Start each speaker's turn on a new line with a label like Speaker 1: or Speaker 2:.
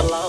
Speaker 1: Hello.